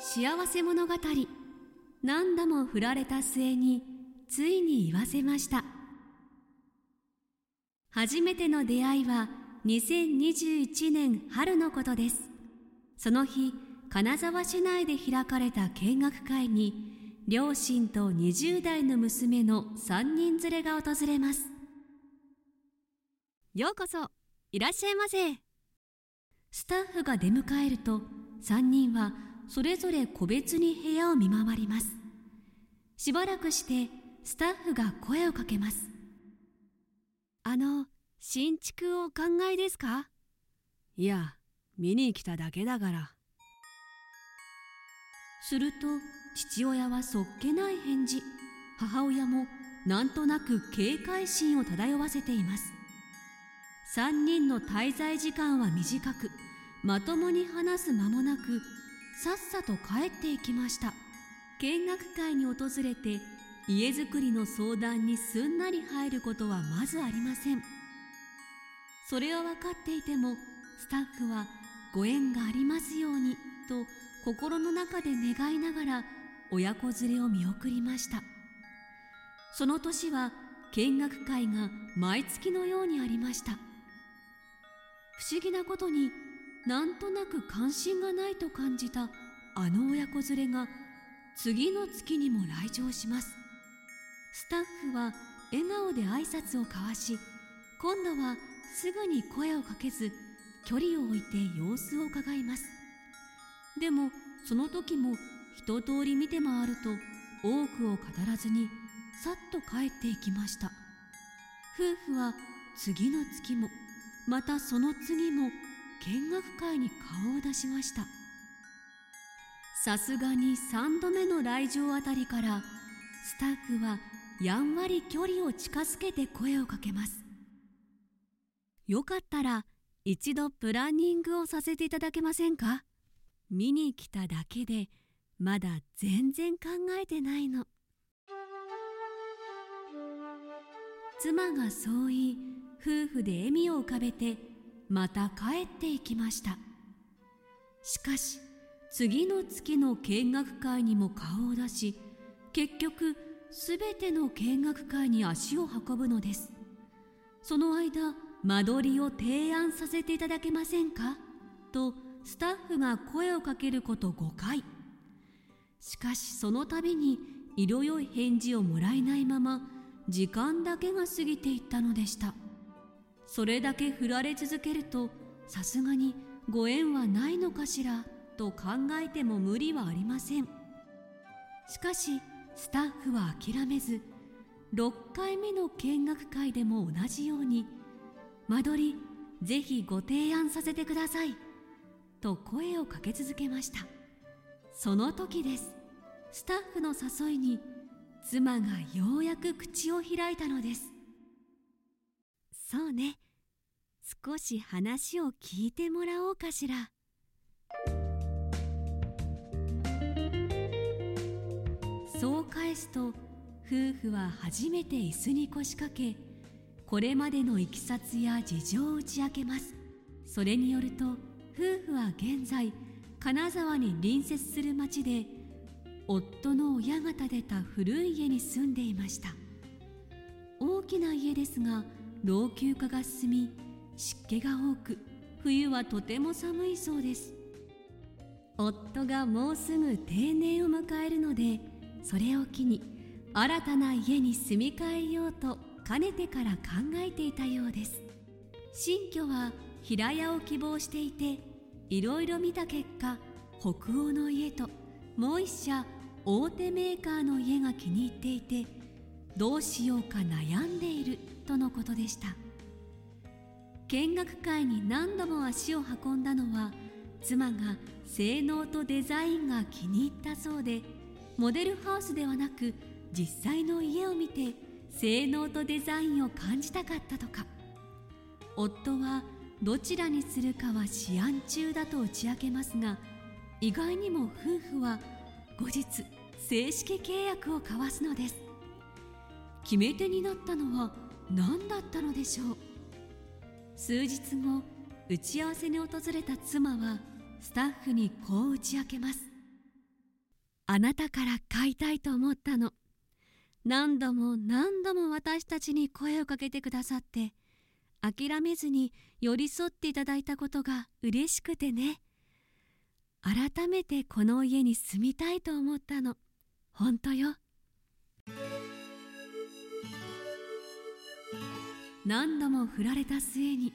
幸せ物語。何度も振られた末についに言わせました。初めての出会いは2021年春のことです。その日金沢市内で開かれた見学会に両親と20代の娘の3人連れが訪れます。ようこそいらっしゃいませ。スタッフが出迎えると3人はそれぞれ個別に部屋を見回ります。しばらくしてスタッフが声をかけます。あの新築をお考えですか？いや見に来ただけだから。すると父親はそっけない返事。母親もなんとなく警戒心を漂わせています3人の滞在時間は短くまともに話す間もなくさっさと帰っていきました。見学会に訪れて家づくりの相談にすんなり入ることはまずありません。それは分かっていてもスタッフはご縁がありますようにと心の中で願いながら親子連れを見送りました。その年は見学会が毎月のようにありました。不思議なことになんとなく関心がないと感じたあの親子連れが次の月にも来場します。スタッフは笑顔で挨拶を交わし今度はすぐに声をかけず距離を置いて様子を伺います。でもその時も一通り見て回ると多くを語らずにさっと帰っていきました。夫婦は次の月もまたその次も見学会に顔を出しました。さすがに3度目の来場あたりからスタッフはやんわり距離を近づけて声をかけます。よかったら一度プランニングをさせていただけませんか？見に来ただけでまだ全然考えてないの。妻がそう言い夫婦で笑みを浮かべてまた帰っていきました。しかし次の月の見学会にも顔を出し結局すべての見学会に足を運ぶのです。その間間取りを提案させていただけませんか？とスタッフが声をかけること5回。しかしその度に色よい返事をもらえないまま時間だけが過ぎていったのでした。それだけ振られ続けるとさすがにご縁はないのかしらと考えても無理はありません。しかしスタッフは諦めず6回目の見学会でも同じように間取りぜひご提案させてくださいと声をかけ続けました。その時です。スタッフの誘いに妻がようやく口を開いたのです。そうね。少し話を聞いてもらおうかしら。そう返すと夫婦は初めて椅子に腰掛けこれまでのいきさつや事情を打ち明けます。それによると夫婦は現在金沢に隣接する町で夫の親が建てた古い家に住んでいました。大きな家ですが老朽化が進み湿気が多く冬はとても寒いそうです。夫がもうすぐ定年を迎えるのでそれを機に新たな家に住み替えようとかねてから考えていたようです。新居は平屋を希望していていろいろ見た結果北欧の家ともう一社大手メーカーの家が気に入っていてどうしようか悩んでいるとのことでした。見学会に何度も足を運んだのは妻が性能とデザインが気に入ったそうでモデルハウスではなく実際の家を見て性能とデザインを感じたかったとか。夫はどちらにするかは思案中だと打ち明けますが意外にも夫婦は後日正式契約を交わすのです。決め手になったのは何だったのでしょう？数日後打ち合わせに訪れた妻はスタッフにこう打ち明けます。あなたから買いたいと思ったの。何度も何度も私たちに声をかけてくださって諦めずに寄り添っていただいたことが嬉しくてね。改めてこの家に住みたいと思ったの。本当よ。何度も振られた末に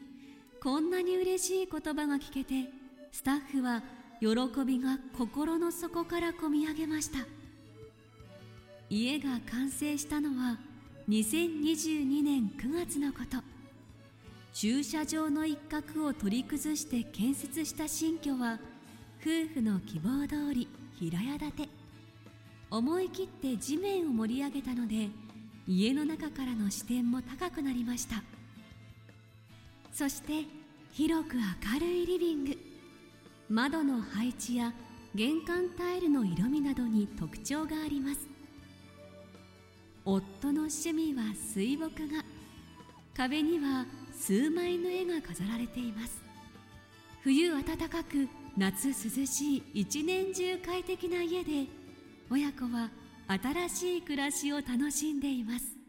こんなに嬉しい言葉が聞けてスタッフは喜びが心の底からこみ上げました。家が完成したのは2022年9月のこと。駐車場の一角を取り崩して建設した新居は夫婦の希望通り平屋建て。思い切って地面を盛り上げたので家の中からの視点も高くなりました。そして広く明るいリビング。窓の配置や玄関タイルの色味などに特徴があります。夫の趣味は水墨画。壁には数枚の絵が飾られています。冬暖かく夏涼しい一年中快適な家で親子は新しい暮らしを楽しんでいます。